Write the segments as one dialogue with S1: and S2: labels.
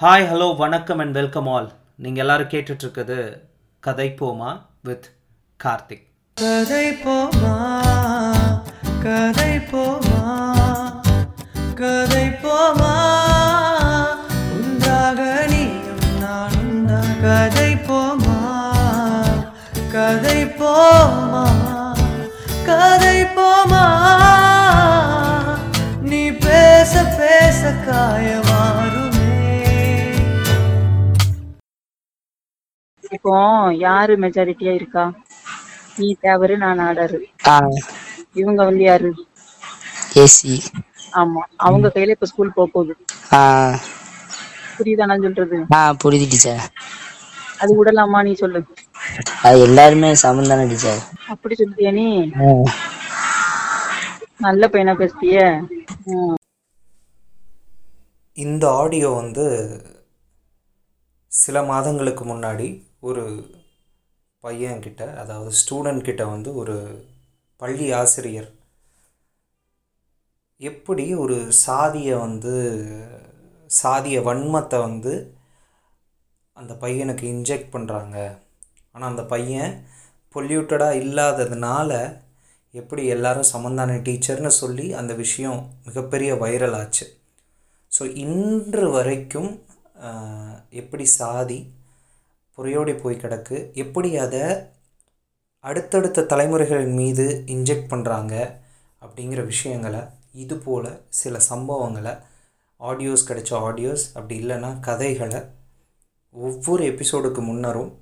S1: Hi hello வணக்கம் and welcome all நீங்கள் எல்லாரும் கேட்டுட்ருக்குது கதை போமா வித் கார்த்திக்.
S2: கதை போமா கதை போமா கதை போமா. உண்டாக நீயும் நானும் தான் கதை போமா கதை போமா கதை போமா.
S3: இப்போ யாரு மெஜாரிட்டியா இருக்கா? நீ தேவரு நான் ஆடாரு.
S4: ஆ.
S3: இவங்க வந்து யாரு?
S4: ஏசி
S3: ஆமா. அவங்க கையில இப்ப ஸ்கூல் போக போகுது.
S4: ஆ.
S3: புரியுதா நான் சொல்றது?
S4: ஆ புரியுது டீச்சர்.
S3: அது விடலாமா நீ சொல்லு?
S4: அது எல்லாருமே சமம் தானே டீச்சர்.
S3: அப்படி சொல்லிட்டியா நீ? நல்ல பையனா பேசுறிய.
S1: இந்த ஆடியோ வந்து சில மாதங்களுக்கு முன்னாடி ஒரு பையன்கிட்ட அதாவது ஸ்டூடெண்ட் கிட்ட வந்து ஒரு பள்ளி ஆசிரியர் எப்படி ஒரு சாதியை வந்து சாதிய வன்மத்தை வந்து அந்த பையனுக்கு இன்ஜெக்ட் பண்ணுறாங்க ஆனால் அந்த பையன் பொல்யூட்டடாக இல்லாததுனால எப்படி எல்லாரும் சமந்தான டீச்சர்னு சொல்லி அந்த விஷயம் மிகப்பெரிய வைரல் ஆச்சு. ஸோ இன்று வரைக்கும் எப்படி சாதி புறையோடி போய் கிடக்கு. எப்படி அதை அடுத்தடுத்த தலைமுறைகள் மீது இன்ஜெக்ட் பண்ணுறாங்க அப்படிங்கிற விஷயங்களை இது போல் சில சம்பவங்களை ஆடியோஸ் கிடைச்ச ஆடியோஸ் அப்படி இல்லைன்னா கதைகளை ஒவ்வொரு எபிசோடுக்கு முன்னரும்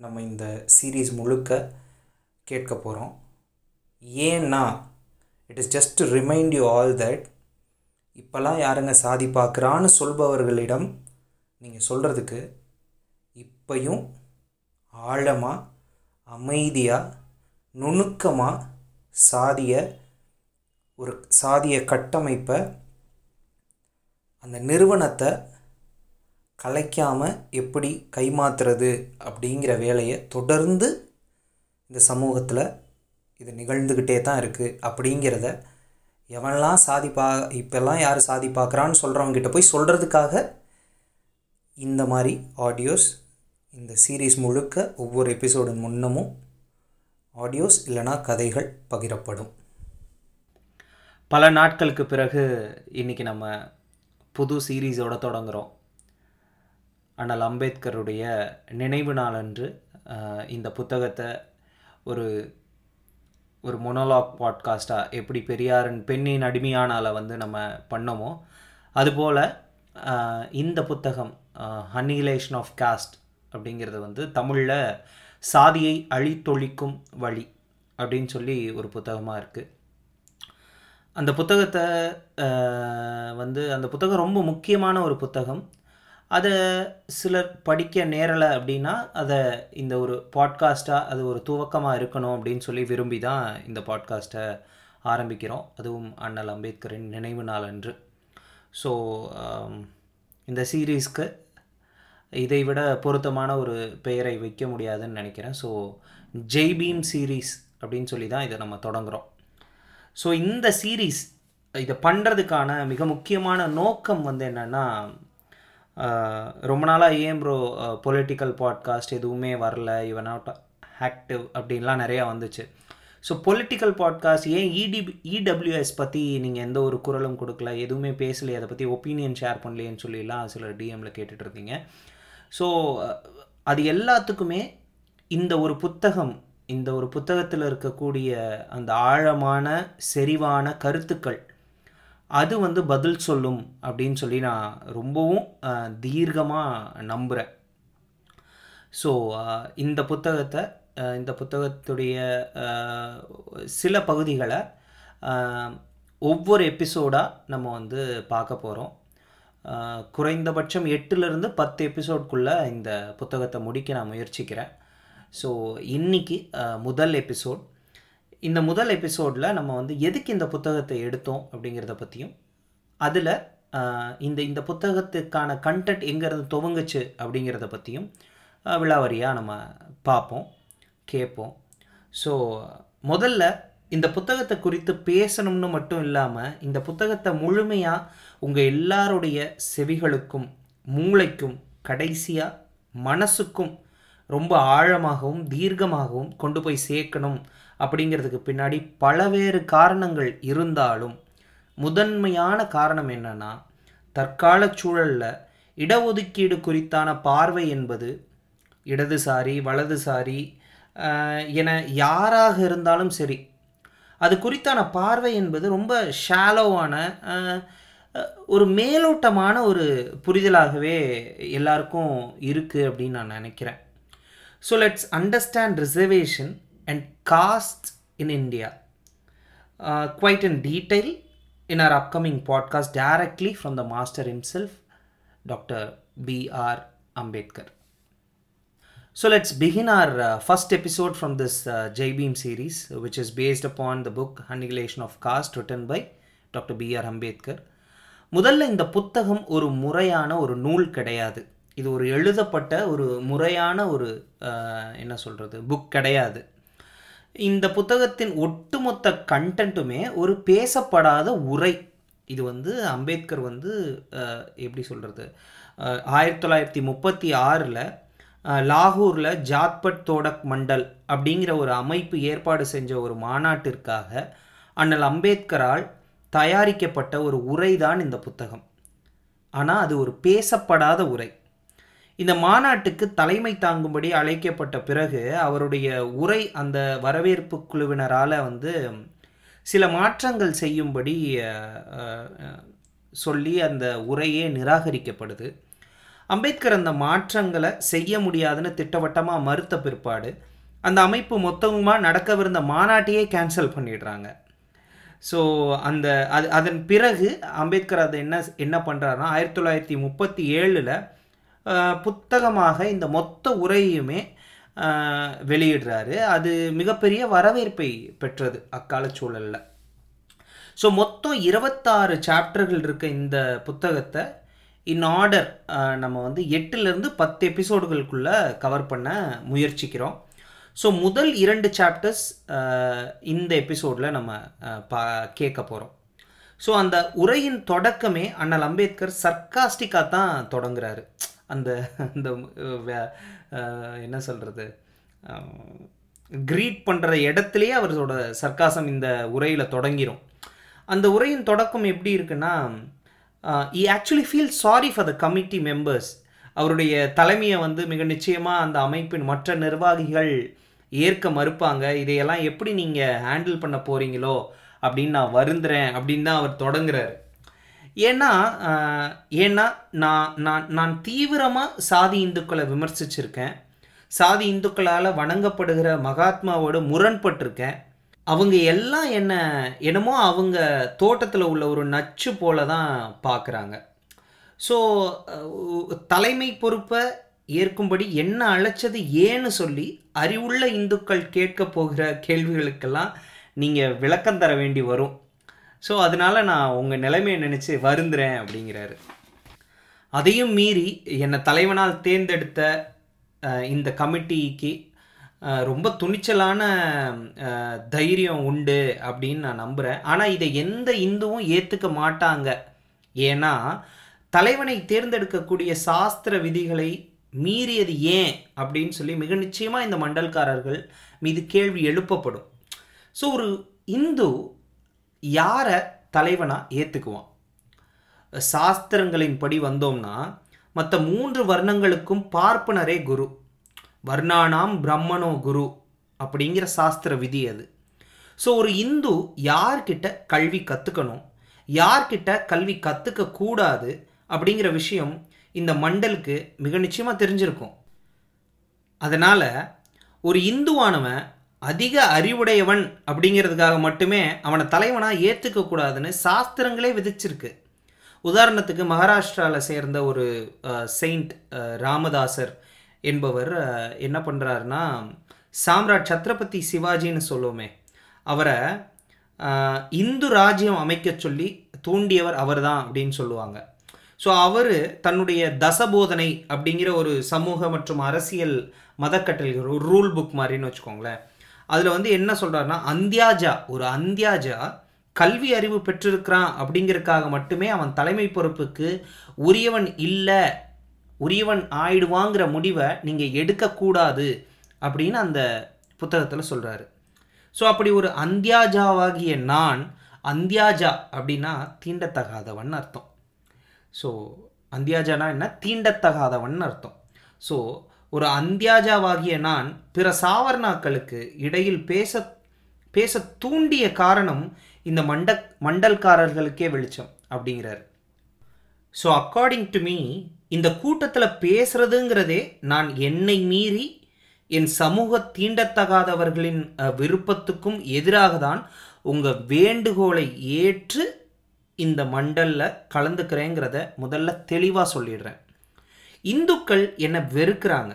S1: நம்ம இந்த சீரீஸ் முழுக்க கேட்க போகிறோம் ஏன்னா it is just remind you all that இப்போல்லாம் யாருங்க சாதி பார்க்குறான்னு சொல்பவர்களிடம் நீங்கள் சொல்கிறதுக்கு இப்பையும் ஆழமாக அமைதியாக நுணுக்கமாக சாதிய ஒரு சாதிய கட்டமைப்பை அந்த நிறுவனத்தை கலைக்காமல் எப்படி கைமாத்துறது அப்படிங்கிற வேலையை தொடர்ந்து இந்த சமூகத்தில் இது நிகழ்ந்துக்கிட்டே தான் இருக்குது அப்படிங்கிறத எவன்லாம் சாதி பா இப்போல்லாம் யார் சாதி பார்க்குறான்னு சொல்கிறவங்ககிட்ட போய் சொல்கிறதுக்காக இந்த மாதிரி ஆடியோஸ் இந்த சீரீஸ் முழுக்க ஒவ்வொரு எபிசோடு முன்னமும் ஆடியோஸ் இல்லைனா கதைகள் பகிரப்படும். பல நாட்களுக்கு பிறகு இன்றைக்கி நம்ம புது சீரீஸோடு தொடங்குகிறோம் அண்ணல் அம்பேத்கருடைய நினைவு நாளன்று இந்த புத்தகத்தை ஒரு ஒரு மொனோலாக் பாட்காஸ்ட்டாக எப்படி பெரியாரின் பெண்ணின் அடிமையானால வந்து நம்ம பண்ணோமோ அதுபோல் இந்த புத்தகம் ஹன்னிலேஷன் ஆஃப் காஸ்ட் அப்படிங்கிறது வந்து தமிழில் சாதியை அழித்தொழிக்கும் வழி அப்படின்னு சொல்லி ஒரு புத்தகமாக இருக்குது அந்த புத்தகத்தை வந்து அந்த புத்தகம் ரொம்ப முக்கியமான ஒரு புத்தகம். அதை சிலர் படிக்க நேரலை அப்படின்னா அதை இந்த ஒரு பாட்காஸ்ட்டாக அது ஒரு துவக்கமாக இருக்கணும் அப்படின்னு சொல்லி விரும்பி தான் இந்த பாட்காஸ்ட்டை ஆரம்பிக்கிறோம். அதுவும் அண்ணல் அம்பேத்கரின் நினைவு நாள் அன்று. ஸோ இந்த சீரீஸ்க்கு இதை விட பொருத்தமான ஒரு பெயரை வைக்க முடியாதுன்னு நினைக்கிறேன். ஸோ ஜெய் பீம் சீரீஸ் அப்படின்னு சொல்லி தான் இதை நம்ம தொடங்குகிறோம் ஸோ இந்த சீரீஸ் இதை பண்ணுறதுக்கான மிக முக்கியமான நோக்கம் வந்து என்னென்னா ரொம்ப நாளாக ஏன் ப்ரோ பொலிட்டிக்கல் பாட்காஸ்ட் எதுவுமே வரல இவன் நாட் ஆக்டிவ் அப்படின்லாம் நிறையா வந்துச்சு. ஸோ பொலிட்டிக்கல் பாட்காஸ்ட் ஏன் இடி இடபிள்யூஎஸ் பற்றி நீங்கள் எந்த ஒரு குரலும் கொடுக்கல எதுவுமே பேசலையே அதை பற்றி ஒப்பீனியன் ஷேர் பண்ணலையேன்னு சொல்லிலாம் சிலர் டிஎம்மில் கேட்டுட்டு இருந்தீங்க. ஸோ அது எல்லாத்துக்குமே இந்த ஒரு புத்தகம் இந்த ஒரு புத்தகத்தில் இருக்கக்கூடிய அந்த ஆழமான செறிவான கருத்துக்கள் அது வந்து பதில் சொல்லும் அப்படின்னு சொல்லி நான் ரொம்பவும் தீர்க்கமாக நம்புகிறேன் ஸோ இந்த புத்தகத்தை இந்த புத்தகத்துடைய சில பகுதிகளை ஒவ்வொரு எபிசோடாக நம்ம வந்து பார்க்க போகிறோம் குறைந்தபட்சம் எட்டுலேருந்து பத்து எபிசோட்குள்ளே இந்த புத்தகத்தை முடிக்க நான் முயற்சிக்கிறேன். ஸோ இன்னைக்கு முதல் எபிசோட் இந்த முதல் எபிசோடில் நம்ம வந்து எதுக்கு இந்த புத்தகத்தை எடுத்தோம் அப்படிங்கிறத பற்றியும் அதில் இந்த இந்த புத்தகத்துக்கான கண்டென்ட் எங்கேருந்து துவங்குச்சு அப்படிங்கிறத பற்றியும் விழாவரியாக நம்ம பார்ப்போம் கேட்போம். ஸோ முதல்ல இந்த புத்தகத்தை குறித்து பேசணும்னு மட்டும் இல்லாமல் இந்த புத்தகத்தை முழுமையாக உங்கள் எல்லாருடைய செவிகளுக்கும் மூளைக்கும் கடைசியாக மனசுக்கும் ரொம்ப ஆழமாகவும் தீர்க்கமாகவும் கொண்டு போய் சேர்க்கணும் அப்படிங்கிறதுக்கு பின்னாடி பலவேறு காரணங்கள் இருந்தாலும் முதன்மையான காரணம் என்னன்னா தற்கால சூழலில் இடஒதுக்கீடு குறித்தான பார்வை என்பது இடதுசாரி வலதுசாரி என யாராக இருந்தாலும் சரி அது குறித்தான பார்வை என்பது ரொம்ப ஷாலோவான ஒரு மேலோட்டமான ஒரு புரிதலாகவே எல்லாருக்கும் இருக்குது அப்படின்னு நான் நினைக்கிறேன். So let's understand reservation and caste in India quite in detail in our upcoming podcast directly from the master master doctor B R Ambedkar So let's begin our uh, first episode from this uh, Jai Beam series, which is based upon the book Annihilation of Caste written by Dr. B.R. Ambedkar. முதல்ல இந்த புத்தகம் ஒரு முறையான ஒரு நூல் கிடையாது இது ஒரு எழுதப்பட்ட ஒரு முறையான ஒரு என்ன சொல்கிறது புக் கிடையாது இந்த புத்தகத்தின் ஒட்டுமொத்த கண்டென்ட்டுமே ஒரு பேசப்படாத உரை இது வந்து அம்பேத்கர் வந்து எப்படி சொல்கிறது ஆயிரத்தி தொள்ளாயிரத்தி முப்பத்தி ஆறில் லாகூரில் ஜாத்பட் தோடக் மண்டல் அப்படிங்கிற ஒரு அமைப்பு ஏற்பாடு செஞ்ச ஒரு மாநாட்டிற்காக அண்ணல் அம்பேத்கரால் தயாரிக்கப்பட்ட ஒரு உரை தான் இந்த புத்தகம். ஆனால் அது ஒரு பேசப்படாத உரை. இந்த மாநாட்டுக்கு தலைமை தாங்கும்படி அழைக்கப்பட்ட பிறகு அவருடைய உரை அந்த வரவேற்பு குழுவினரால் வந்து சில மாற்றங்கள் செய்யும்படி சொல்லி அந்த உரையே நிராகரிக்கப்படுது. அம்பேத்கர் அந்த மாற்றங்களை செய்ய முடியாதுன்னு திட்டவட்டமாக மறுத்த பிற்பாடு அந்த அமைப்பு மொத்தமாக நடக்கவிருந்த மாநாட்டையே கேன்சல் பண்ணிடுறாங்க. ஸோ அந்த அது அதன் பிறகு அம்பேத்கர் அதை என்ன என்ன பண்ணுறாருன்னா ஆயிரத்தி தொள்ளாயிரத்தி முப்பத்தி ஏழில் புத்தகமாக இந்த மொத்த உரையுமே வெளியிடுறாரு. அது மிகப்பெரிய வரவேற்பை பெற்றது அக்கால சூழலில். ஸோ மொத்தம் இருபத்தாறு சாப்டர்கள் இருக்க இந்த புத்தகத்தை இன் ஆர்டர் நம்ம வந்து எட்டுலேருந்து பத்து எபிசோடுகளுக்குள்ளே கவர் பண்ண முயற்சிக்கிறோம். ஸோ முதல் இரண்டு சாப்டர்ஸ் இந்த எபிசோடில் நம்ம பா கேட்க போகிறோம் ஸோ அந்த உரையின் தொடக்கமே அண்ணல் அம்பேத்கர் சர்க்காஸ்டிக்காக தான் தொடங்குறாரு. அந்த அந்த என்ன சொல்கிறது க்ரீட் பண்ணுற இடத்துலையே அவரோட சர்க்காசம் இந்த உரையில் தொடங்கிரும். அந்த உரையின் தொடக்கம் எப்படி இருக்குன்னா I actually feel sorry for the committee members அவருடைய தலைமையை வந்து மிக நிச்சயமாக அந்த அமைப்பின் மற்ற நிர்வாகிகள் ஏற்க மறுப்பாங்க. இதையெல்லாம் எப்படி நீங்கள் ஹேண்டில் பண்ண போகிறீங்களோ அப்படின்னு நான் வருந்துறேன் அப்படின்னு தான் அவர் தொடங்குறாரு. ஏன்னா uh, ஏன்னா நான் நான் நான் தீவிரமாக சாதி இந்துக்களை விமர்சிச்சிருக்கேன். சாதி இந்துக்களால் வணங்கப்படுகிற மகாத்மாவோடு முரண்பட்டிருக்கேன். அவங்க எல்லாம் என்ன என்னமோ அவங்க தோட்டத்தில் உள்ள ஒரு நச்சு போல தான் பார்க்குறாங்க ஸோ தலைமை பொறுப்பை ஏற்கும்படி என்ன அழைச்சது ஏன்னு சொல்லி அறிவுள்ள இந்துக்கள் கேட்க போகிற கேள்விகளுக்கெல்லாம் நீங்கள் விளக்கம் தர வேண்டி வரும். ஸோ அதனால நான் உங்கள் நிலைமையை நினச்சி வருந்துறேன் அப்படிங்கிறாரு. அதையும் மீறி என்னை தலைவனால் தேர்ந்தெடுத்த இந்த கமிட்டிக்கு ரொம்ப துணிச்சலான தைரியம் உண்டு அப்படின்னு நான் நம்புகிறேன் ஆனால் இதை எந்த இந்துவும் ஏற்றுக்க மாட்டாங்க. ஏன்னா தலைவனை தேர்ந்தெடுக்கக்கூடிய சாஸ்திர விதிகளை மீறியது ஏன் அப்படின்னு சொல்லி மிக நிச்சயமாக இந்த மண்டல்காரர்கள் மீது கேள்வி எழுப்பப்படும். ஸோ ஒரு இந்து யாரை தலைவனாக ஏற்றுக்குவான் சாஸ்திரங்களின் படி வந்தோம்னா மற்ற மூன்று வர்ணங்களுக்கும் பார்ப்பனரே குரு. வர்ணானாம் பிரம்மனோ குரு அப்படிங்கிற சாஸ்திர விதி அது. ஸோ ஒரு இந்து யார்கிட்ட கல்வி கற்றுக்கணும் யார்கிட்ட கல்வி கற்றுக்க கூடாது அப்படிங்கிற விஷயம் இந்த மண்டலுக்கு மிக நிச்சயமாக தெரிஞ்சிருக்கும். அதனால் ஒரு இந்துவானவன் அதிக அறிவுடையவன் அப்படிங்கிறதுக்காக மட்டுமே அவனை தலைவனாக ஏற்றுக்க கூடாதுன்னு சாஸ்திரங்களே விதிச்சிருக்கு. உதாரணத்துக்கு மகாராஷ்டிராவில் சேர்ந்த ஒரு செயிண்ட் ராமதாசர் என்பவர் என்ன பண்ணுறாருன்னா சாம்ராட் சத்ரபதி சிவாஜின்னு சொல்லுவோமே அவரை இந்து ராஜ்யம் அமைக்க சொல்லி தூண்டியவர் அவர்தான் அப்படின்னு சொல்லுவாங்க. ஸோ அவர் தன்னுடைய தசபோதனை அப்படிங்கிற ஒரு சமூக மற்றும் அரசியல் மதக்கட்டளைகள் ஒரு ரூல் புக் மாதிரின்னு வச்சுக்கோங்களேன். அதில் வந்து என்ன சொல்கிறாருன்னா அந்தியாஜா ஒரு அந்தியாஜா கல்வி அறிவு பெற்றிருக்கிறான் அப்படிங்கிறதுக்காக மட்டுமே அவன் தலைமை பொறுப்புக்கு உரியவன் இல்லை உரியவன் ஆயிடுவாங்கிற முடிவை நீங்கள் எடுக்கக்கூடாது அப்படின்னு அந்த புத்தகத்தில் சொல்கிறாரு ஸோ அப்படி ஒரு அந்தியாஜாவாகிய நான் அந்தியாஜா அப்படின்னா தீண்டத்தகாதவன் அர்த்தம். ஸோ அந்தியாஜானா என்ன? தீண்டத்தகாதவன் அர்த்தம். ஸோ ஒரு அந்தியாஜாவாகிய நான் பிற சாவர்ணாக்களுக்கு இடையில் பேச பேச தூண்டிய காரணம் இந்த மண்ட மண்டல்காரர்களுக்கே வெளிச்சம் அப்படிங்கிறார். ஸோ அக்கார்டிங் டு மீ இந்த கூட்டத்தில் பேசுகிறதுங்கிறதே நான் என்னை மீறி என் சமூக தீண்டத்தகாதவர்களின் விருப்பத்துக்கும் எதிராக தான் உங்கள் வேண்டுகோளை ஏற்று இந்த மண்டலில் கலந்துக்கிறேங்கிறத முதல்ல தெளிவாக சொல்லிடுறேன். இந்துக்கள் என்னை வெறுக்கிறாங்க.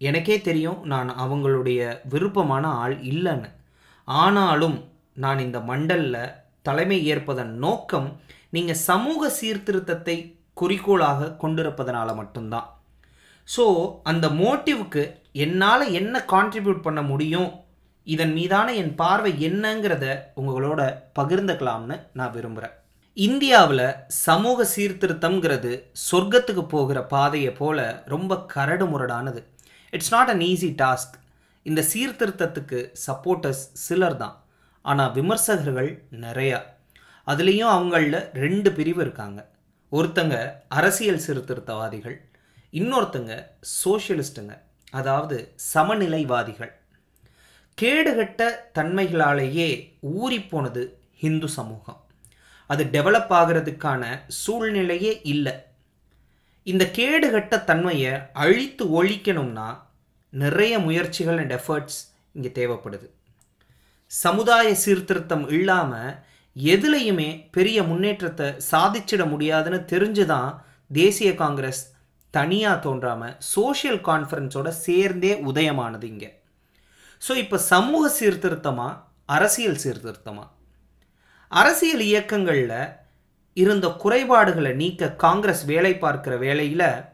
S1: எனக்கே தெரியும் நான் அவங்களுடைய விருப்பமான ஆள் இல்லைன்னு. ஆனாலும் நான் இந்த மண்டலில் தலைமை ஏற்பதன் நோக்கம் நீங்கள் சமூக சீர்திருத்தத்தை குறிக்கோளாக கொண்டிருப்பதனால மட்டும்தான். ஸோ அந்த மோட்டிவ்க்கு என்னால் என்ன கான்ட்ரிபியூட் பண்ண முடியும்? இதன் மீதான என் பார்வை என்னங்கிறத உங்களோட பகிர்ந்துக்கலாம்னு நான் விரும்புகிறேன் இந்தியாவில் சமூக சீர்திருத்தம்ங்கிறது சொர்க்கத்துக்கு போகிற பாதையை போல ரொம்ப கரடு முரடானது. It's not an easy task இந்த சீர்திருத்தத்துக்கு சப்போர்ட்டர்ஸ் சிலர் தான். ஆனால் விமர்சகர்கள் நிறையா. அதுலேயும் அவங்களில் ரெண்டு பிரிவு இருக்காங்க. ஒருத்தங்க அரசியல் சீர்திருத்தவாதிகள் இன்னொருத்தங்க சோஷியலிஸ்ட்டுங்க அதாவது சமநிலைவாதிகள். கேடுகட்ட தன்மைகளாலேயே ஊறிப்போனது ஹிந்து சமூகம். அது டெவலப் ஆகிறதுக்கான சூழ்நிலையே இல்லை. இந்த கேடுகட்ட தன்மையை அழித்து ஒழிக்கணும்னா நிறைய முயற்சிகள் அண்ட் எஃபர்ட்ஸ் இங்கே தேவைப்படுது. சமுதாய சீர்திருத்தம் இல்லாமல் எதுலேயுமே பெரிய முன்னேற்றத்தை சாதிச்சிட முடியாதுன்னு தெரிஞ்சு தான் தேசிய காங்கிரஸ் தனியாக தோன்றாமல் சோஷியல் கான்ஃபரன்ஸோட சேர்ந்தே உதயமானது இங்கே. ஸோ இப்போ சமூக சீர்திருத்தமாக அரசியல் சீர்திருத்தமாக அரசியல் இயக்கங்களில் இருந்த குறைபாடுகளை நீக்க காங்கிரஸ் வேலை பார்க்கிற வேளையில்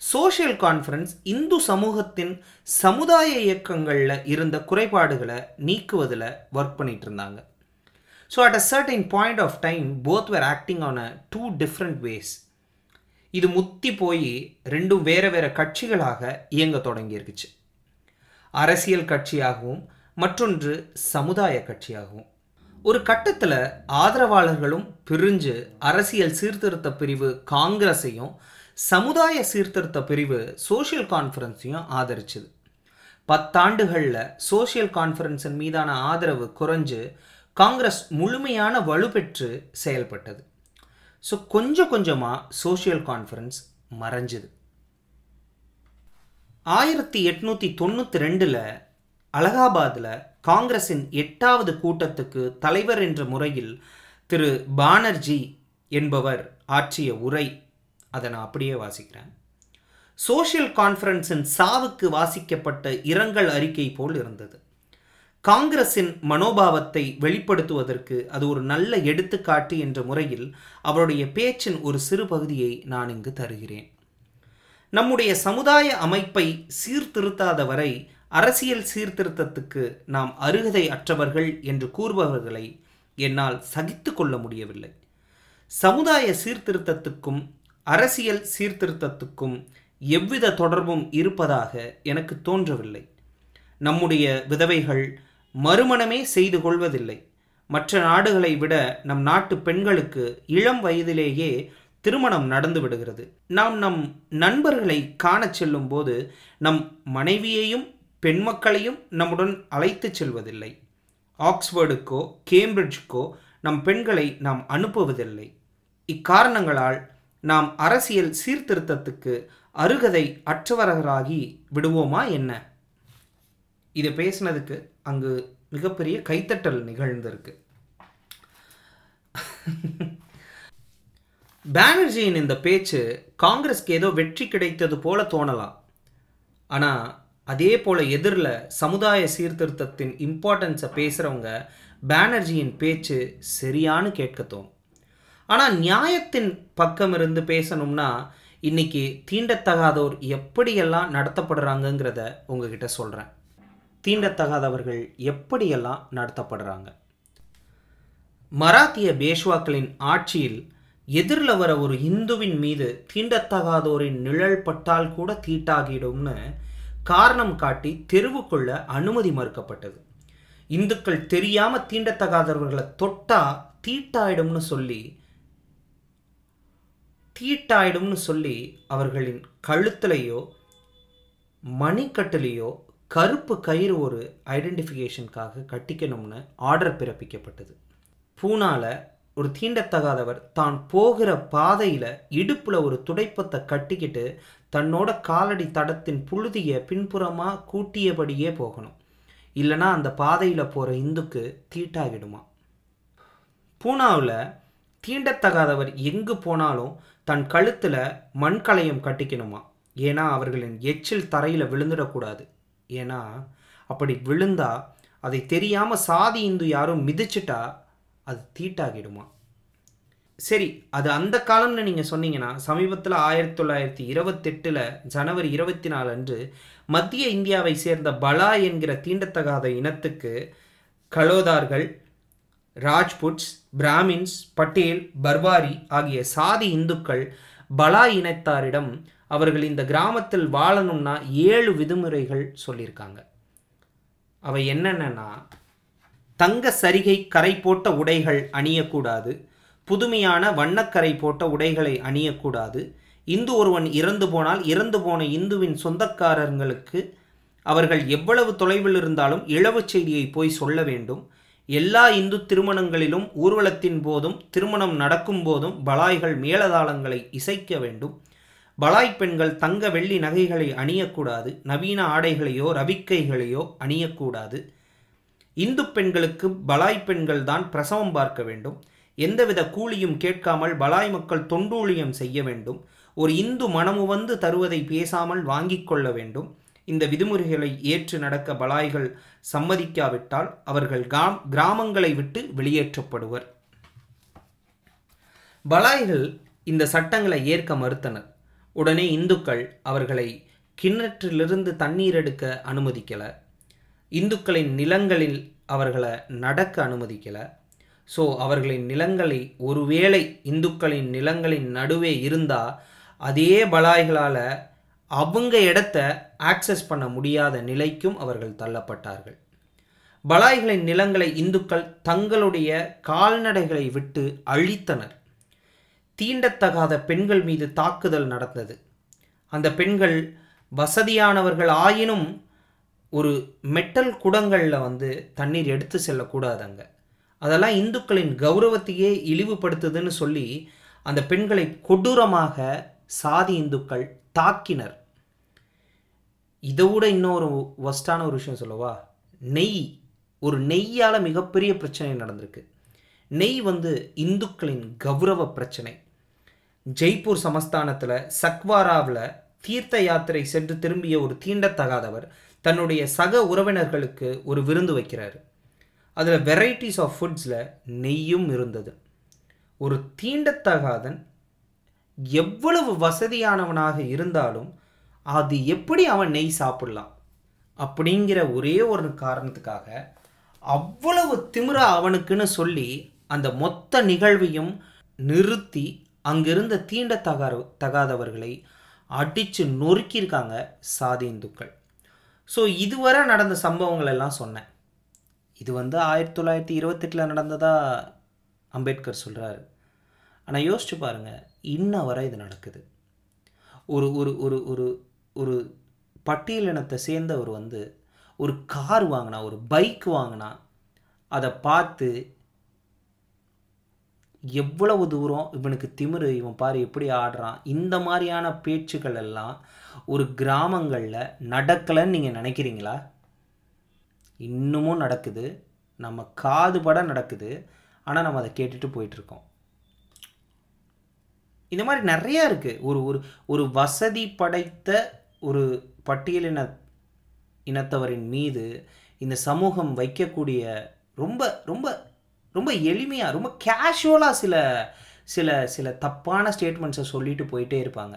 S1: சோஷியல் கான்ஃபரன்ஸ் இந்து சமூகத்தின் சமுதாய இயக்கங்களில் இருந்த குறைபாடுகளை நீக்குவதில் ஒர்க் பண்ணிகிட்டு இருந்தாங்க. So at a certain point of time both were acting on a two different ways இது முத்தி போய் ரெண்டும் வேறு வேறு கட்சிகளாக இயங்க தொடங்கியிருக்குச்சு. அரசியல் கட்சியாகவும் மற்றொன்று சமுதாய கட்சியாகவும். ஒரு கட்டத்தில் ஆதரவாளர்களும் பிரிஞ்சு அரசியல் சீர்திருத்த பிரிவு காங்கிரஸையும் சமுதாய சீர்திருத்த பிரிவு சோஷியல் கான்ஃபரன்ஸையும் ஆதரிச்சுது. பத்தாண்டுகளில் சோஷியல் கான்ஃபரன்ஸின் மீதான ஆதரவு குறைஞ்சு காங்கிரஸ் முழுமையான வலுப்பெற்று செயல்பட்டது. ஸோ கொஞ்சம் கொஞ்சமாக சோஷியல் கான்ஃபரன்ஸ் மறைஞ்சது. ஆயிரத்தி எட்நூற்றி தொண்ணூற்றி ரெண்டில் அலகாபாத்தில் காங்கிரஸின் எட்டாவது கூட்டத்துக்கு தலைவர் என்ற முறையில் திரு பானர்ஜி என்பவர் ஆற்றிய உரை. அதை நான் அப்படியே வாசிக்கிறேன். சோஷியல் கான்ஃபரன்ஸின் சாவுக்கு வாசிக்கப்பட்ட இரங்கல் அறிக்கை போல் இருந்தது. காங்கிரஸின் மனோபாவத்தை வெளிப்படுத்துவதற்கு அது ஒரு நல்ல எடுத்துக்காட்டு என்ற முறையில் அவருடைய பேச்சின் ஒரு சிறு பகுதியை நான் இங்கு தருகிறேன். நம்முடைய சமுதாய அமைப்பை சீர்திருத்தாத வரை அரசியல் சீர்திருத்தத்துக்கு நாம் அருகதை அற்றவர்கள் என்று கூறுபவர்களை என்னால் சகித்து கொள்ள முடியவில்லை. சமுதாய சீர்திருத்தத்துக்கும் அரசியல் சீர்திருத்தத்துக்கும் எவ்வித தொடர்பும் இருப்பதாக எனக்கு தோன்றவில்லை. நம்முடைய விதவைகள் மறுமணமே செய்து கொள்வதில்லை. மற்ற நாடுகளை விட நம் நாட்டு பெண்களுக்கு இளம் வயதிலேயே திருமணம் நடந்து விடுகிறது. நாம் நம் நண்பர்களை காணச் செல்லும் போது நம் மனைவியையும் பெண் மக்களையும் நம்முடன் அழைத்துச் செல்வதில்லை. ஆக்ஸ்போர்டுக்கோ கேம்பிரிட்ஜுக்கோ நம் பெண்களை நாம் அனுப்புவதில்லை. இக்காரணங்களால் நாம் அரசியல் சீர்திருத்தத்துக்கு அருகதை அற்றவர்களாகி விடுவோமா என்ன? இதை பேசினதுக்கு அங்கு மிகப்பெரிய கைத்தட்டல் நிகழ்ந்திருக்கு. பானர்ஜியின் இந்த பேச்சு காங்கிரஸ்க்கு ஏதோ வெற்றி கிடைத்தது போல தோணலாம். ஆனால் அதே போல் எதிரில் சமுதாய சீர்திருத்தத்தின் இம்பார்ட்டன்ஸை பேசுகிறவங்க பானர்ஜியின் பேச்சு சரியானு கேட்க தோணும். ஆனால் நியாயத்தின் பக்கம் இருந்து பேசணும்னா இன்னைக்கு தீண்டத்தகாதோர் எப்படியெல்லாம் நடத்தப்படுறாங்கங்கிறத உங்ககிட்ட சொல்கிறேன் தீண்டத்தகாதவர்கள் எப்படியெல்லாம் நடத்தப்படுறாங்க? மராத்திய பேஷ்வாக்களின் ஆட்சியில் எதிரில் வர ஒரு இந்துவின் மீது தீண்டத்தகாதோரின் நிழல் பட்டால் கூட தீட்டாகிடும்னு காரணம் காட்டி தெருவுக்குள்ள அனுமதி மறுக்கப்பட்டது. இந்துக்கள் தெரியாம தீண்டத்தகாதவர்களை தொட்டா தீட்டாயிடும்னு சொல்லி தீட்டாயிடும்னு சொல்லி அவர்களின் கழுத்துலையோ மணிக்கட்டுலேயோ கருப்பு கயிறு ஒரு ஐடென்டிஃபிகேஷனுக்காக கட்டிக்கணும்னு ஆர்டர் பிறப்பிக்கப்பட்டது. பூனால ஒரு தீண்டத்தகாதவர் தான் போகிற பாதையில் இடுப்பில் ஒரு துடைப்பத்தை கட்டிக்கிட்டு தன்னோட காலடி தடத்தின் புழுதியை பின்புறமாக கூட்டியபடியே போகணும். இல்லைனா அந்த பாதையில் போகிற இந்துக்கு தீட்டாகிடுமா. பூனாவில் தீண்டத்தகாதவர் எங்கு போனாலும் தன் கழுத்தில் மண்கலயம் கட்டிக்கணுமா. ஏன்னா அவர்களின் எச்சில் தரையில் விழுந்துடக்கூடாது. ஏன்னா அப்படி விழுந்தா அதை தெரியாமல் சாதி இந்து யாரும் மிதிச்சிட்டா அது தீட்டாகிடுமா? சரி அது அந்த காலம்னு நீங்கள் சொன்னீங்கன்னா சமீபத்தில் ஆயிரத்தி தொள்ளாயிரத்தி இருபத்தெட்டில் ஜனவரி இருபத்தி நாலு அன்று மத்திய இந்தியாவை சேர்ந்த பலா என்கிற தீண்டத்தகாத இனத்துக்கு கலோதார்கள் ராஜ்புட்ஸ் பிராமின்ஸ் பட்டேல் பர்வாரி ஆகிய சாதி இந்துக்கள் பலா இனத்தாரிடம் அவர்கள் இந்த கிராமத்தில் வாழணும்னா ஏழு விதிமுறைகள் சொல்லியிருக்காங்க. அவை என்னென்னா தங்க சரிகை கரை போட்ட உடைகள் அணியக்கூடாது புதுமையான வண்ணக்கரை போட்ட உடைகளை அணியக்கூடாது இந்து ஒருவன் இறந்து போனால் இறந்து போன இந்துவின் சொந்தக்காரர்களுக்கு அவர்கள் எவ்வளவு தொலைவில் இருந்தாலும் இழவு செய்தியை போய் சொல்ல வேண்டும். எல்லா இந்து திருமணங்களிலும் ஊர்வலத்தின் போதும் திருமணம் நடக்கும் போதும் பலாய்கள் மேலதாளங்களை இசைக்க வேண்டும். பலாய் பெண்கள் தங்க வெள்ளி நகைகளை அணியக்கூடாது நவீன ஆடைகளையோ ரவிக்கைகளையோ அணியக்கூடாது. இந்து பெண்களுக்கு பலாய் பெண்கள் தான் பிரசவம் பார்க்க வேண்டும். எந்தவித கூலியும் கேட்காமல் பலாய் மக்கள் தொண்டூழியம் செய்ய வேண்டும். ஒரு இந்து மனமு வந்து தருவதை பேசாமல் வாங்கிக் கொள்ள வேண்டும். இந்த விதிமுறைகளை ஏற்று நடக்க பலாய்கள் சம்மதிக்காவிட்டால் அவர்கள் கிராம் கிராமங்களை விட்டு வெளியேற்றப்படுவர். பலாய்கள் இந்த சட்டங்களை ஏற்க மறுத்தனர். உடனே இந்துக்கள் அவர்களை கிணற்றிலிருந்து தண்ணீர் எடுக்க அனுமதிக்கலை. இந்துக்களின் நிலங்களில் அவர்களை நடக்க அனுமதிக்கலை. ஸோ அவர்களின் நிலங்களை ஒருவேளை இந்துக்களின் நிலங்களின் நடுவே இருந்தால் அதே பலாய்களால் அவங்க இடத்த ஆக்சஸ் பண்ண முடியாத நிலைக்கும் அவர்கள் தள்ளப்பட்டார்கள். பலாய்களின் நிலங்களை இந்துக்கள் தங்களுடைய கால்நடைகளை விட்டு அழித்தனர். தீண்டத்தகாத பெண்கள் மீது தாக்குதல் நடந்தது. அந்த பெண்கள் வசதியானவர்கள் ஆயினும் ஒரு மெட்டல் குடங்களில் வந்து தண்ணீர் எடுத்து செல்லக்கூடாதுங்க. அதெல்லாம் இந்துக்களின் கௌரவத்தையே இழிவுபடுத்துதுன்னு சொல்லி அந்த பெண்களை கொடூரமாக சாதி இந்துக்கள் தாக்கினர். இதை விட இன்னொரு ஒஸ்டான ஒரு விஷயம் சொல்லவா? நெய் ஒரு நெய்யால் மிகப்பெரிய பிரச்சனை நடந்திருக்கு. நெய் வந்து இந்துக்களின் கௌரவ பிரச்சனை. ஜெய்ப்பூர் சமஸ்தானத்தில் சக்வாராவில் தீர்த்த யாத்திரை சென்று திரும்பிய ஒரு தீண்டத்தகாதவர் தன்னுடைய சக உறவினர்களுக்கு ஒரு விருந்து வைக்கிறார். அதில் வெரைட்டிஸ் ஆஃப் ஃபுட்ஸில் நெய்யும் இருந்தது. ஒரு தீண்டத்தகாதன் எவ்வளவு வசதியானவனாக இருந்தாலும் அது எப்படி அவன் நெய் சாப்பிடலாம் அப்படிங்கிற ஒரே ஒரு காரணத்துக்காக அவ்வளவு திமிரா அவனுக்குன்னு சொல்லி அந்த மொத்த நிகழ்வையும் நிறுத்தி அங்கிருந்த தீண்டத்தகா தகாதவர்களை அடித்து நொறுக்கியிருக்காங்க சாதி இந்துக்கள் ஸோ இதுவரை நடந்த சம்பவங்கள் எல்லாம் சொன்னேன். இது வந்து ஆயிரத்தி தொள்ளாயிரத்தி இருபத்தெட்டில் நடந்ததா அம்பேத்கர் சொல்கிறாரு ஆனால் யோசிச்சு பாருங்கள் இன்ன வரை இது நடக்குது. ஒரு ஒரு ஒரு ஒரு ஒரு பட்டியலினத்தை சேர்ந்தவர் வந்து ஒரு கார் வாங்கினா ஒரு பைக் வாங்கினா அதை பார்த்து எவ்வளவு தூரம் இவனுக்கு திமிரு இவன் பாரு எப்படி ஆடுறான். இந்த மாதிரியான பேச்சுக்கள் எல்லாம் ஒரு கிராமங்களில் நடக்கலைன்னு நீங்கள் நினைக்கிறீங்களா? இன்னமும் நடக்குது. நம்ம காதுபட நடக்குது. ஆனால் நம்ம அதை கேட்டுட்டு போயிட்டுருக்கோம். இந்த மாதிரி நிறையா இருக்குது ஒரு ஒரு ஒரு வசதி படைத்த ஒரு பட்டியலின இனத்தவரின் மீது இந்த சமூகம் வைக்கக்கூடிய ரொம்ப ரொம்ப ரொம்ப எளிமையாக ரொம்ப கேஷுவலாக சில சில சில தப்பான ஸ்டேட்மெண்ட்ஸை சொல்லிட்டு போயிட்டே இருப்பாங்க.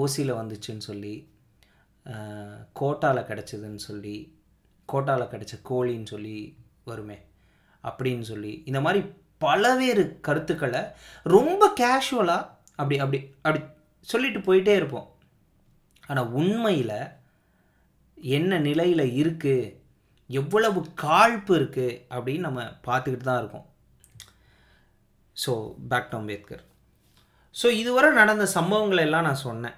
S1: ஓசியில் வந்துச்சுன்னு சொல்லி கோட்டாவில் கிடச்சிதுன்னு சொல்லி கோட்டாவில் கிடச்ச கோழின்னு சொல்லி வருமே அப்படின்னு சொல்லி. இந்த மாதிரி பலவேறு கருத்துக்களை ரொம்ப கேஷுவலாக அப்படி அப்படி அப்படி சொல்லிட்டு போயிட்டே இருப்போம். ஆனால் உண்மையில் என்ன நிலையில் இருக்குது எவ்வளவு காழ்ப்பு இருக்குது அப்படின்னு நம்ம பார்த்துக்கிட்டு தான் இருக்கோம். So back to Ambedkar so இதுவரை நடந்த சம்பவங்களை எல்லாம் நான் சொன்னேன்.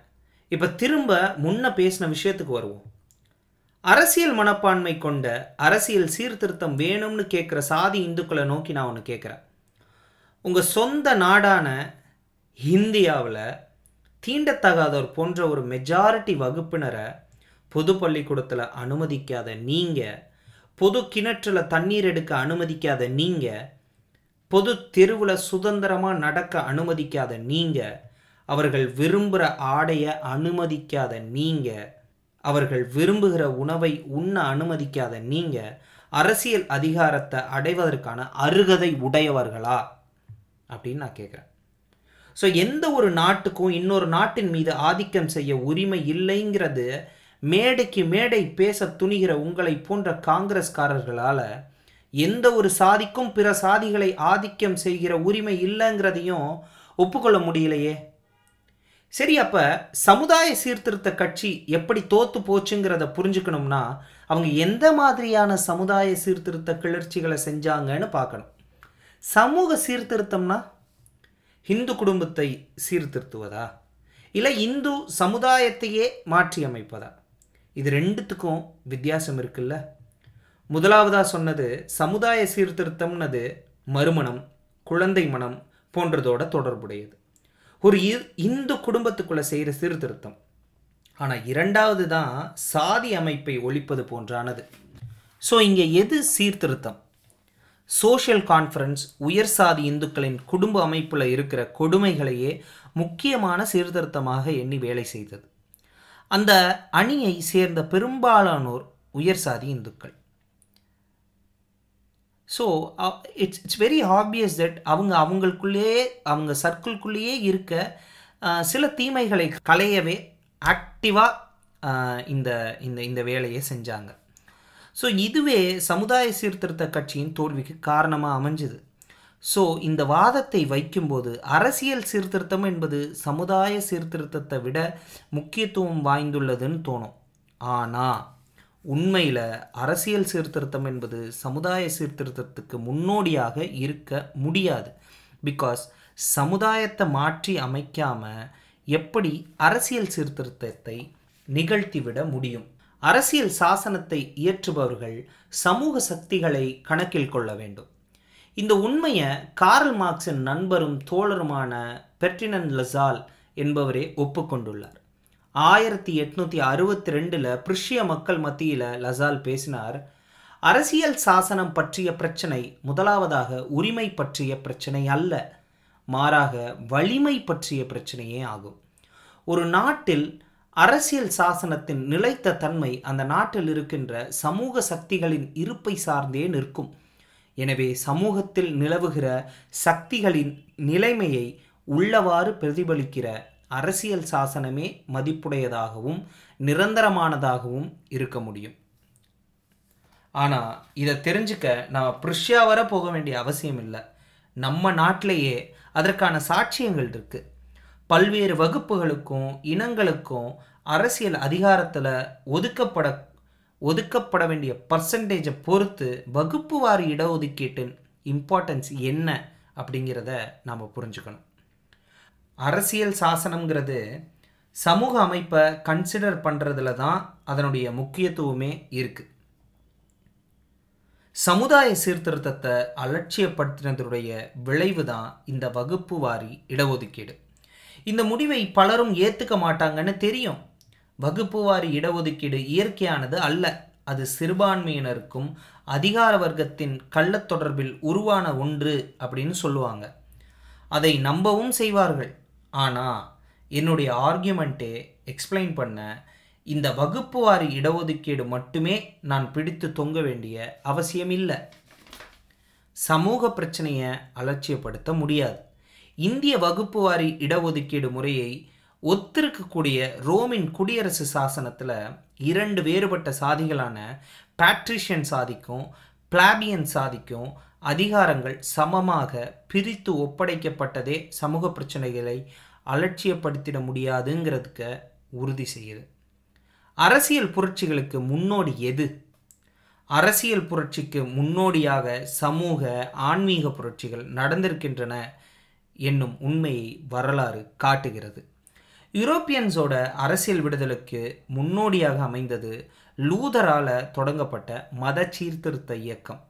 S1: இப்போ திரும்ப முன்ன பேசின விஷயத்துக்கு வருவோம். அரசியல் மனப்பான்மை கொண்ட அரசியல் சீர்திருத்தம் வேணும்னு கேட்குற சாதி இந்துக்களை நோக்கி நான் ஒன்று கேட்குறேன் உங்கள் சொந்த நாடான இந்தியாவில் தீண்டத்தகாதோர் போன்ற ஒரு மெஜாரிட்டி வகுப்பினரை பொது பள்ளிக்கூடத்தில் அனுமதிக்காத நீங்கள் பொது கிணற்றில் தண்ணீர் எடுக்க அனுமதிக்காத நீங்கள் பொது தெருவில் சுதந்திரமாக நடக்க அனுமதிக்காத நீங்கள் அவர்கள் விரும்புகிற ஆடையை அனுமதிக்காத நீங்கள் அவர்கள் விரும்புகிற உணவை உண்ண அனுமதிக்காத நீங்கள் அரசியல் அதிகாரத்தை அடைவதற்கான அருகதை உடையவர்களா? அப்படின்னு நான் கேட்குறேன் ஸோ எந்த ஒரு நாட்டுக்கும் இன்னொரு நாட்டின் மீது ஆதிக்கம் செய்ய உரிமை இல்லைங்கிறது மேடைக்கு மேடை பேச துணிகிற உங்களை போன்ற காங்கிரஸ்காரர்களால் எந்த ஒரு சாதிக்கும் பிற சாதிகளை ஆதிக்கம் செய்கிற உரிமை இல்லைங்கிறதையும் ஒப்புக்கொள்ள முடியலையே. சரி அப்போ சமுதாய சீர்திருத்த கட்சி எப்படி தோத்து போச்சுங்கிறத புரிஞ்சுக்கணும்னா அவங்க எந்த மாதிரியான சமுதாய சீர்திருத்த கிளர்ச்சிகளை செஞ்சாங்கன்னு பார்க்கணும். சமூக சீர்திருத்தம்னா இந்து குடும்பத்தை சீர்திருத்துவதா? இல்லை இந்து சமுதாயத்தையே மாற்றி அமைப்பதா இது ரெண்டுத்துக்கும் வித்தியாசம் இருக்குல்ல? முதலாவதாக சொன்னது சமுதாய சீர்திருத்தம்னது மறுமணம் குழந்தை மனம் போன்றதோட தொடர்புடையது. ஒரு இந்து குடும்பத்துக்குள்ளே செய்கிற சீர்திருத்தம். ஆனால் இரண்டாவது தான் சாதி அமைப்பை ஒழிப்பது போன்றானது. ஸோ இங்கே எது சீர்திருத்தம்? சோஷியல் கான்ஃபரன்ஸ் உயர் சாதி இந்துக்களின் குடும்ப அமைப்பில் இருக்கிற கொடுமைகளையே முக்கியமான சீர்திருத்தமாக எண்ணி வேலை செய்தது. அந்த அணியை சேர்ந்த பெரும்பாலானோர் உயர் சாதி இந்துக்கள். So it's it's very obvious that அவங்க அவங்களுக்குள்ளேயே அவங்க சர்க்கிள்குள்ளேயே இருக்க uh, சில தீமைகளை களையவே ஆக்டிவாக uh, இந்த இந்த இந்த வேலையை செஞ்சாங்க. ஸோ இதுவே சமுதாய சீர்திருத்த கட்சியின் தோல்விக்கு காரணமாக அமைஞ்சுது. ஸோ இந்த வாதத்தை வைக்கும்போது அரசியல் சீர்திருத்தம் என்பது சமுதாய சீர்திருத்தத்தை விட முக்கியத்துவம் வாய்ந்துள்ளதுன்னு தோணும். ஆனால் உண்மையில் அரசியல் சீர்திருத்தம் என்பது சமுதாய சீர்திருத்தத்துக்கு முன்னோடியாக இருக்க முடியாது. பிகாஸ் சமுதாயத்தை மாற்றி அமைக்காமல் எப்படி அரசியல் சீர்திருத்தத்தை நிகழ்த்திவிட முடியும்? அரசியல் சாசனத்தை இயற்றுபவர்கள் சமூக சக்திகளை கணக்கில் கொள்ள வேண்டும். இந்த உண்மையை கார்ல் மார்க்ஸின் நண்பரும் தோழருமான பெர்டினன் லசால் என்பவரே ஒப்புக்கொண்டுள்ளார். ஆயிரத்தி எட்நூற்றி அறுபத்தி ரெண்டில் பிரிஷிய மக்கள் மத்தியில் லசால் பேசினார் அரசியல் சாசனம் பற்றிய பிரச்சனை முதலாவதாக உரிமை பற்றிய பிரச்சனை அல்ல மாறாக வலிமை பற்றிய பிரச்சனையே ஆகும். ஒரு நாட்டில் அரசியல் சாசனத்தின் நிலைத்த தன்மை அந்த நாட்டில் இருக்கின்ற சமூக சக்திகளின் இருப்பை சார்ந்தே நிற்கும். எனவே சமூகத்தில் நிலவுகிற சக்திகளின் நிலைமையை உள்ளவாறு பிரதிபலிக்கிற அரசியல் சாசனமே மதிப்புடையதாகவும் நிரந்தரமானதாகவும் இருக்க முடியும். ஆனால் இதை தெரிஞ்சுக்க நான் ப்ருஷ்யா வர போக வேண்டிய அவசியம் இல்லை. நம்ம நாட்டிலேயே அதற்கான சாட்சியங்கள் இருக்கு. பல்வேறு வகுப்புகளுக்கும் இனங்களுக்கும் அரசியல் அதிகாரத்தில் ஒதுக்கப்பட ஒதுக்கப்பட வேண்டிய பர்சன்டேஜை பொறுத்து வகுப்பு வாரி இடஒதுக்கீட்டின் இம்பார்ட்டன்ஸ் என்ன அப்படிங்கிறத நாம் புரிஞ்சுக்கணும். அரசியல் சாசனம்ங்கிறது சமூக அமைப்பை கன்சிடர் பண்ணுறதுல தான் அதனுடைய முக்கியத்துவமே இருக்குது சமுதாய சீர்திருத்தத்தை அலட்சியப்படுத்தினதுடைய விளைவு தான் இந்த வகுப்பு வாரி இடஒதுக்கீடு. இந்த முடிவை பலரும் ஏற்றுக்க மாட்டாங்கன்னு தெரியும். வகுப்பு வாரி இடஒதுக்கீடு இயற்கையானது அல்ல. அது சிறுபான்மையினருக்கும் அதிகார வர்க்கத்தின் கள்ளத் தொடர்பில் உருவான ஒன்று அப்படின்னு சொல்லுவாங்க. அதை நம்பவும் செய்வார்கள். ஆனால் என்னுடைய ஆர்கியூமெண்ட்டே எக்ஸ்பிளைன் பண்ண இந்த வகுப்பு வாரி இடஒதுக்கீடு மட்டுமே நான் பிடித்து தொங்க வேண்டிய அவசியம் இல்லை சமூக பிரச்சனையை அலட்சியப்படுத்த முடியாது. இந்திய வகுப்பு வாரி இடஒதுக்கீடு முறையை ஒத்திருக்கக்கூடிய ரோமின் குடியரசு சாசனத்தில் இரண்டு வேறுபட்ட சாதிகளான பேட்ரிஷியன் சாதிக்கும் பிளாபியன் சாதிக்கும் அதிகாரங்கள் சமமாக பிரித்து ஒப்படைக்கப்பட்டதே சமூக பிரச்சனைகளை அலட்சியப்படுத்திட முடியாதுங்கிறதுக்க உறுதி செய்யுது. அரசியல் புரட்சிகளுக்கு முன்னோடி எது? அரசியல் புரட்சிக்கு முன்னோடியாக சமூக ஆன்மீக புரட்சிகள் நடந்திருக்கின்றன என்னும் உண்மையை வரலாறு காட்டுகிறது. யூரோப்பியன்ஸோட அரசியல் விடுதலுக்கு முன்னோடியாக அமைந்தது லூதரால தொடங்கப்பட்ட மத சீர்திருத்த இயக்கம்.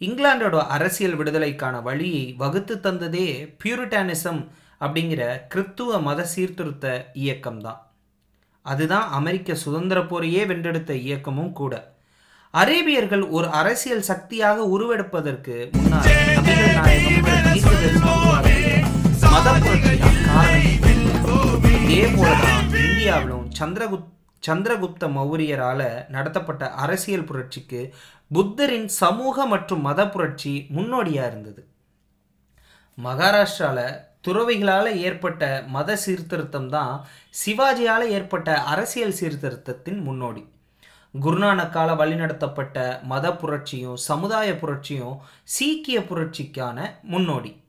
S1: இங்கிலாந்தோட அரசியல் விடுதலைக்கான வழியை வகுத்து தந்ததே பியூரிட்டானிசம் அப்படிங்கிற கிறித்துவ மத சீர்திருத்த இயக்கம்தான் அதுதான் அமெரிக்க சுதந்திர போரையே வென்றெடுத்த இயக்கமும் கூட. அரேபியர்கள் ஒரு அரசியல் சக்தியாக உருவெடுப்பதற்கு முன்னால் நாயகம் மத காரணம் இதே போலதான் இந்தியாவிலும் சந்திரகுப் சந்திரகுப்த மௌரியரால நடத்தப்பட்ட அரசியல் புரட்சிக்கு புத்தரின் சமூக மற்றும் மத புரட்சி முன்னோடியா இருந்தது. மகாராஷ்டிரால துறவிகளால் ஏற்பட்ட மத சீர்திருத்தம் தான் சிவாஜியால் ஏற்பட்ட அரசியல் சீர்திருத்தத்தின் முன்னோடி. குருநானக்கால வழிநடத்தப்பட்ட மத புரட்சியும் சமுதாய புரட்சியும் சீக்கிய புரட்சிக்கான முன்னோடி.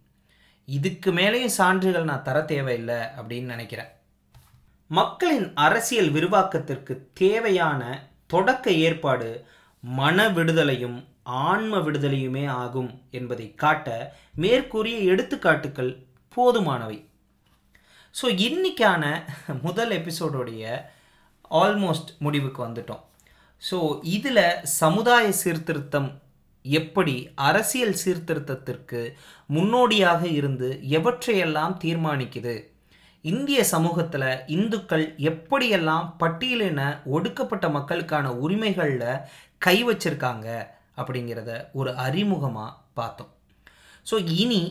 S1: இதுக்கு மேலேயும் சான்றுகள் நான் தர தேவையில்லை அப்படின்னு நினைக்கிறேன். மக்களின் அரசியல் விரிவாக்கத்திற்கு தேவையான தொடக்க ஏற்பாடு மன விடுதலையும் ஆன்ம விடுதலையுமே ஆகும் என்பதை காட்ட மேற்கூறிய எடுத்துக்காட்டுகள் போதுமானவை. ஸோ இன்னைக்கான முதல் எபிசோடோடைய ஆல்மோஸ்ட் முடிவுக்கு வந்துட்டோம். ஸோ இதில் சமுதாய சீர்திருத்தம் எப்படி அரசியல் சீர்திருத்தத்திற்கு முன்னோடியாக இருந்து எவற்றையெல்லாம் தீர்மானிக்குது? இந்திய சமூகத்தில் இந்துக்கள் எப்படியெல்லாம் பட்டியலின ஒடுக்கப்பட்ட மக்களுக்கான உரிமைகளில் கை வச்சிருக்காங்க அப்படிங்கிறத ஒரு அறிமுகமாக பார்த்தோம். ஸோ இனி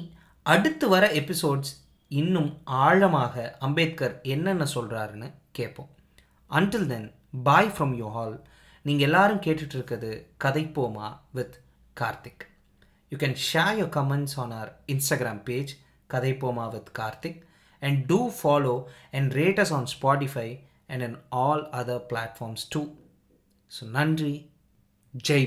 S1: அடுத்து வர எபிசோட்ஸ் இன்னும் ஆழமாக அம்பேத்கர் என்னென்ன சொல்கிறாருன்னு கேட்போம். Until then bye from you all நீங்கள் எல்லாரும் கேட்டுட்ருக்கிறது கதைப்போமா with Karthik. You can share your comments on our Instagram page, Kadepoma with Karthik, and do follow and rate us on Spotify and on all other platforms too. So, Nandri, Jai